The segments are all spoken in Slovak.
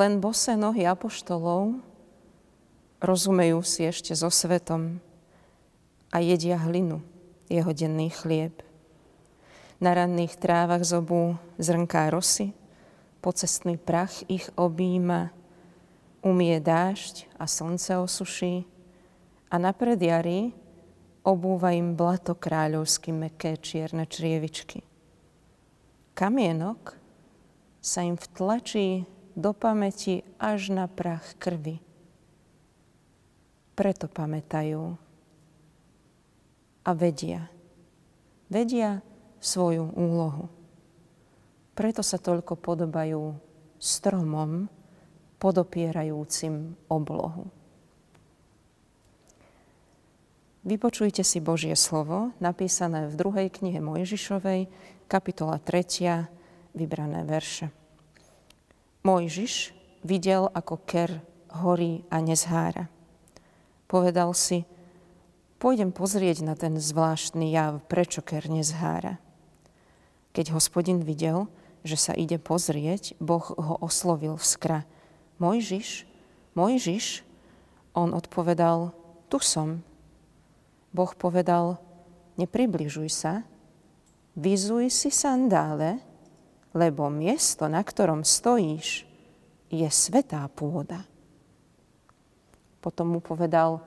Len bose nohy apoštolov rozumejú si ešte so svetom a jedia hlinu, jeho denný chlieb. Na ranných trávach zobú zrnká rosy, pocestný prach ich objíma, umie dážď a slnce osuší a na predjari obúva im blato kráľovsky meké čierne črievičky. Kamienok sa im vtlačí do pamäti až na prach krvi. Preto pamätajú a vedia. Vedia svoju úlohu. Preto sa toľko podobajú stromom, podopierajúcim oblohu. Vypočujte si Božie slovo, napísané v druhej knihe Mojžišovej, kapitola 3, vybrané verše. Mojžiš videl, ako ker horí a nezhára. Povedal si, pôjdem pozrieť na ten zvláštny jav, prečo ker nezhára. Keď hospodin videl, že sa ide pozrieť, Boh ho oslovil v skra. Mojžiš, Mojžiš, on odpovedal, tu som. Boh povedal, nepribližuj sa, vyzuj si sandále, lebo miesto, na ktorom stojíš, je svetá pôda. Potom mu povedal,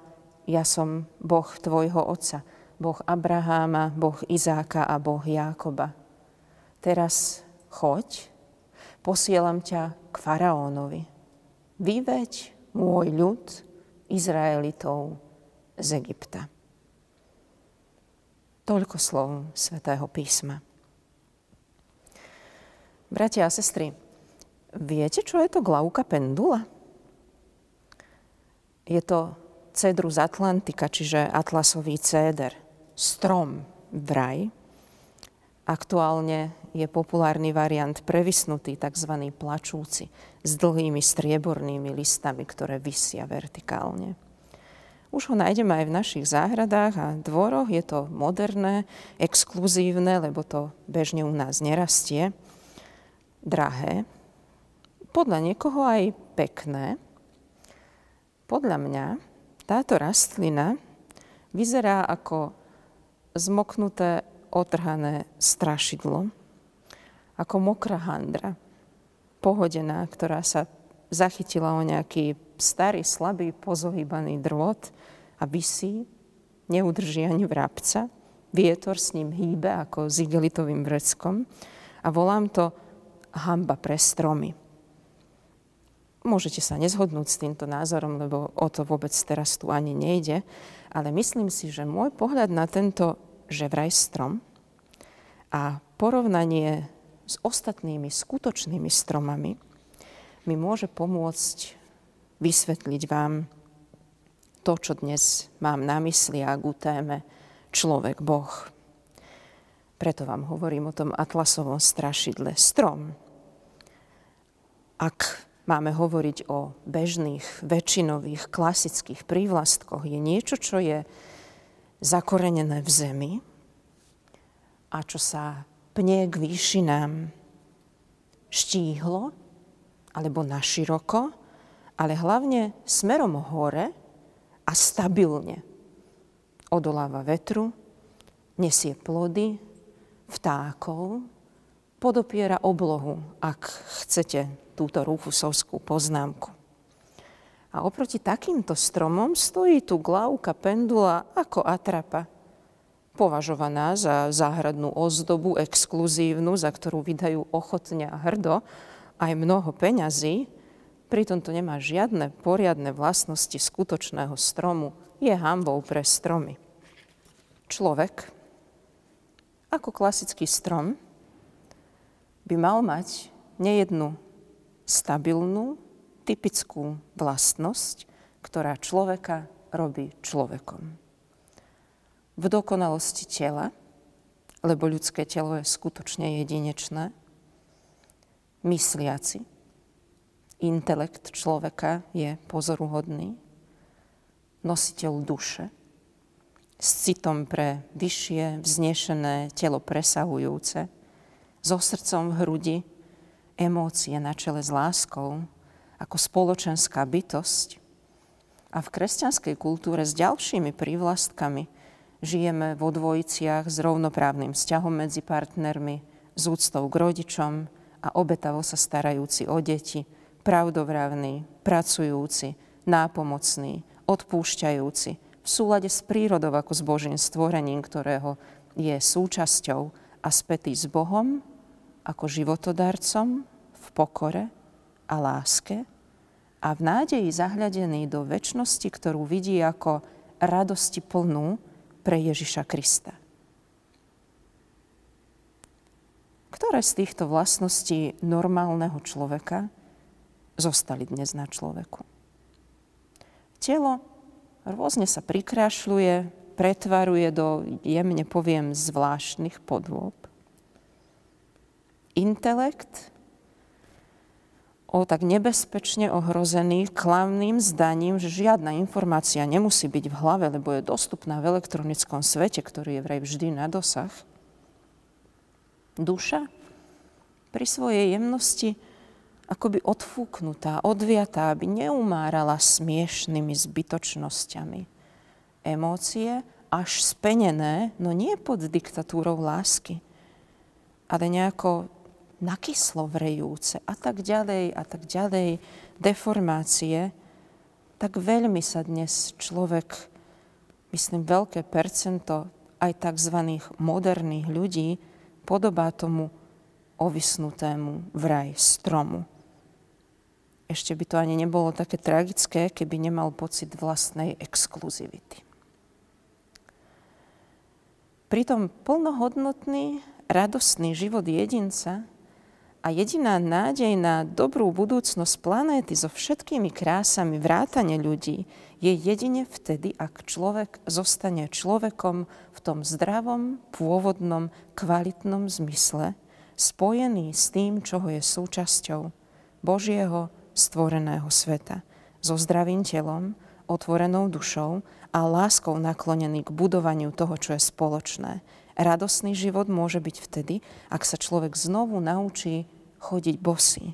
ja som Boh tvojho otca, Boh Abraháma, Boh Izáka a Boh Jákoba. Teraz choď, posielam ťa k faraónovi. Vyveď môj ľud, Izraelitov z Egypta. Toľko slov svätého písma. Bratia a sestry, viete, čo je to glauka pendula? Je to cedrus atlantika, čiže atlasový céder, strom vraj. Aktuálne je populárny variant previsnutý, tzv. plačúci, s dlhými striebornými listami, ktoré vysia vertikálne. Už ho nájdeme aj v našich záhradách a dvoroch. Je to moderné, exkluzívne, lebo to bežne u nás nerastie drahé, podľa niekoho aj pekné. Podľa mňa táto rastlina vyzerá ako zmoknuté, otrhané strašidlo, ako mokrá handra, pohodená, ktorá sa zachytila o nejaký starý, slabý, pozohýbaný drôt a vysí, neudrží ani vrabca, vietor s ním hýbe ako s igelitovým vreckom a volám to hamba pre stromy. Môžete sa nezhodnúť s týmto názorom, lebo o to vôbec teraz tu ani nejde, ale myslím si, že môj pohľad na tento že vraj strom a porovnanie s ostatnými skutočnými stromami mi môže pomôcť vysvetliť vám to, čo dnes mám na mysli a ku téme človek, Boh. Preto vám hovorím o tom atlasovom strašidle. Strom ak máme hovoriť o bežných, väčšinových, klasických prívlastkoch, je niečo, čo je zakorenené v zemi a čo sa pnie k výšinám štíhlo alebo naširoko, ale hlavne smerom hore a stabilne. Odoláva vetru, nesie plody, vtákov, podopiera oblohu, ak chcete túto rúfusovskú poznámku. A oproti takýmto stromom stojí tu glauka pendula ako atrapa, považovaná za záhradnú ozdobu, exkluzívnu, za ktorú vydajú ochotne a hrdo aj mnoho peňazí, pritom to nemá žiadne poriadne vlastnosti skutočného stromu, je hambou pre stromy. Človek, ako klasický strom, by mal mať nejednu stabilnú, typickú vlastnosť, ktorá človeka robí človekom. V dokonalosti tela, lebo ľudské telo je skutočne jedinečné, mysliaci, intelekt človeka je pozoruhodný, nositeľ duše, s citom pre vyššie, vznešené telo presahujúce, so srdcom v hrudi, emócie na čele s láskou, ako spoločenská bytosť. A v kresťanskej kultúre s ďalšími prívlastkami žijeme vo dvojiciach s rovnoprávnym vzťahom medzi partnermi, s úctou k rodičom a obetavo sa starajúci o deti, pravdovravný, pracujúci, nápomocný, odpúšťajúci, v súlade s prírodou ako s Božím stvorením, ktorého je súčasťou a spätý s Bohom ako životodarcom v pokore a láske a v nádeji zahľadený do väčšnosti, ktorú vidí ako radosti plnú pre Ježiša Krista. Ktoré z týchto vlastností normálneho človeka zostali dnes na človeku? Telo rôzne sa prikrášľuje, pretvaruje do, jemne poviem, zvláštnych podôb. Intelekt o tak nebezpečne ohrozený klavným zdaním, že žiadna informácia nemusí byť v hlave, lebo je dostupná v elektronickom svete, ktorý je vraj vždy na dosah. Duša pri svojej jemnosti akoby odfúknutá, odviatá, aby neumárala smiešnými zbytočnosťami. Emócie až spenené, no nie pod diktatúrou lásky, ale nejako nakyslo vrejúce a tak ďalej a tak ďalej, deformácie, tak veľmi sa dnes človek, myslím veľké percento aj tzv. moderných ľudí, podobá tomu ovisnutému vraj stromu ešte by to ani nebolo také tragické, keby nemal pocit vlastnej exkluzivity. Pritom plnohodnotný, radostný život jedinca a jediná nádej na dobrú budúcnosť planéty so všetkými krásami vrátane ľudí je jedine vtedy, ak človek zostane človekom v tom zdravom, pôvodnom, kvalitnom zmysle, spojený s tým, čoho je súčasťou Božieho stvoreného sveta. So zdravým telom, otvorenou dušou a láskou naklonený k budovaniu toho, čo je spoločné. Radosný život môže byť vtedy, ak sa človek znovu naučí chodiť bosý.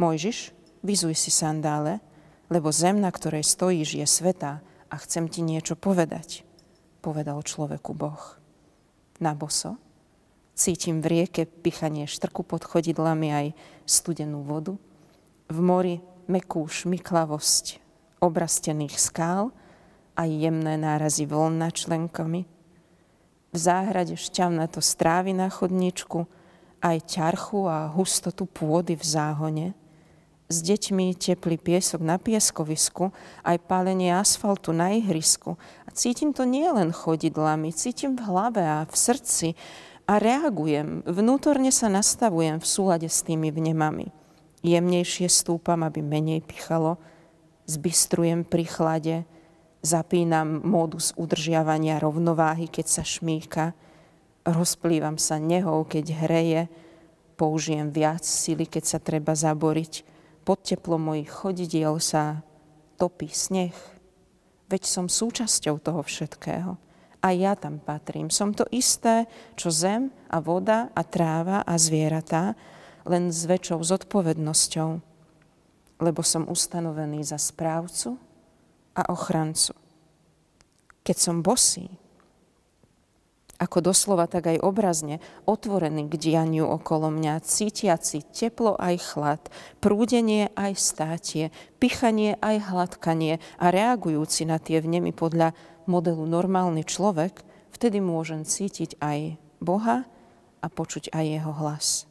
Mojžiš, vyzuj si sandále, lebo zem, na ktorej stojíš, je sveta a chcem ti niečo povedať, povedal človeku Boh. Na boso Cítim v rieke pichanie štrku pod chodidlami aj studenú vodu. V mori mekú šmiklavosť obrastených skál a jemné nárazy vln na členkami. V záhrade šťavnato strávy na chodničku, aj ťarchu a hustotu pôdy v záhone. S deťmi teplý piesok na pieskovisku, aj pálenie asfaltu na ihrisku. A cítim to nielen chodidlami, cítim v hlave a v srdci, a reagujem, vnútorne sa nastavujem v súlade s tými vnemami. Jemnejšie stúpam, aby menej pichalo, zbystrujem pri chlade, zapínam módus udržiavania rovnováhy, keď sa šmíka, rozplývam sa nehou, keď hreje, použijem viac sily, keď sa treba zaboriť, pod teplo mojich chodidiel sa topí sneh. Veď som súčasťou toho všetkého. A ja tam patrím. Som to isté, čo zem a voda a tráva a zvieratá, len s väčšou zodpovednosťou, lebo som ustanovený za správcu a ochrancu. Keď som bosý, ako doslova, tak aj obrazne, otvorený k dianiu okolo mňa, cítiaci teplo aj chlad, prúdenie aj státie, pichanie aj hladkanie a reagujúci na tie vnemy podľa modelu normálny človek, vtedy môžem cítiť aj Boha a počuť aj jeho hlas.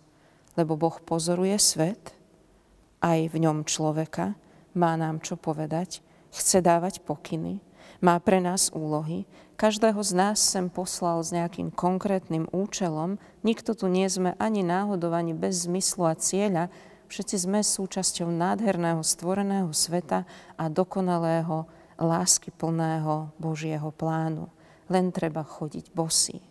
Lebo Boh pozoruje svet, aj v ňom človeka, má nám čo povedať, chce dávať pokyny, má pre nás úlohy. Každého z nás sem poslal s nejakým konkrétnym účelom. Nikto tu nie sme ani náhodou, ani bez zmyslu a cieľa. Všetci sme súčasťou nádherného stvoreného sveta a dokonalého lásky plného Božieho plánu. Len treba chodiť bosý.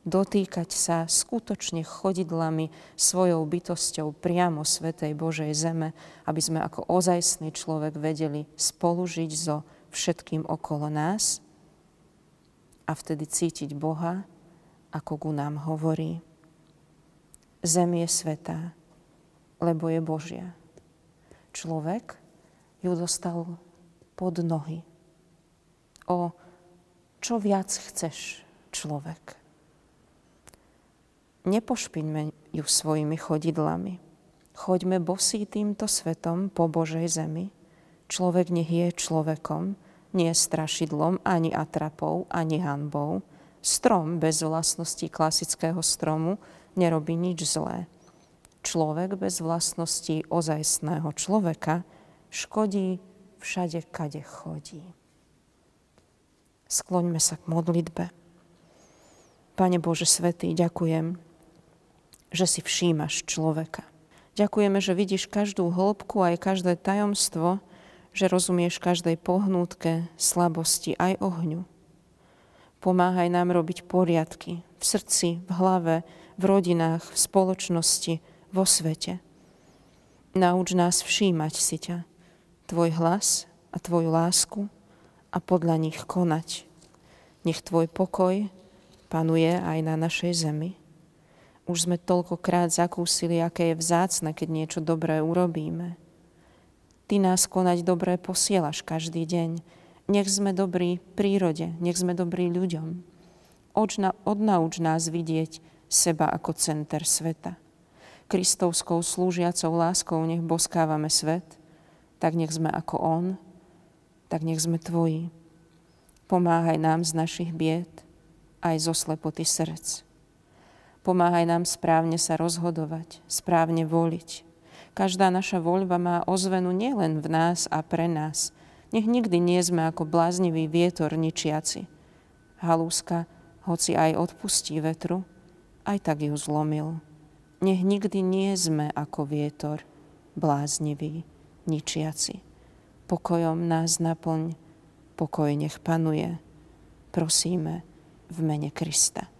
Dotýkať sa skutočne chodidlami svojou bytosťou priamo Svetej Božej zeme, aby sme ako ozajstný človek vedeli spolužiť so všetkým okolo nás a vtedy cítiť Boha, ako ku nám hovorí. Zem je svetá, lebo je Božia. človek ju dostal pod nohy. O čo viac chceš, človek. Nepošpiňme ju svojimi chodidlami. Choďme bosí týmto svetom po Božej zemi. Človek nech je človekom, nie strašidlom, ani atrapou, ani hanbou. Strom bez vlastností klasického stromu nerobí nič zlé. Človek bez vlastností ozajstného človeka škodí všade, kade chodí. Skloňme sa k modlitbe. Pane Bože Svetý, ďakujem, že si všímaš človeka. Ďakujeme, že vidíš každú hĺbku aj každé tajomstvo, že rozumieš každej pohnútke, slabosti aj ohňu. Pomáhaj nám robiť poriadky v srdci, v hlave, v rodinách, v spoločnosti, vo svete. Nauč nás všímať si ťa, tvoj hlas a tvoju lásku a podľa nich konať. Nech tvoj pokoj panuje aj na našej zemi. Už sme toľkokrát zakúsili, aké je vzácne, keď niečo dobré urobíme. Ty nás konať dobré posielaš každý deň. Nech sme dobrí prírode, nech sme dobrí ľuďom. Odna, odnauč nás vidieť seba ako center sveta. Kristovskou slúžiacou láskou nech boskávame svet, tak nech sme ako On, tak nech sme Tvoji. Pomáhaj nám z našich bied, aj zo slepoty srdc. Pomáhaj nám správne sa rozhodovať, správne voliť. Každá naša voľba má ozvenu nielen v nás a pre nás. Nech nikdy nie sme ako bláznivý vietor ničiaci. Halúska, hoci aj odpustí vetru, aj tak ju zlomil. Nech nikdy nie sme ako vietor, bláznivý, ničiaci. Pokojom nás naplň, pokoj nech panuje. Prosíme v mene Krista.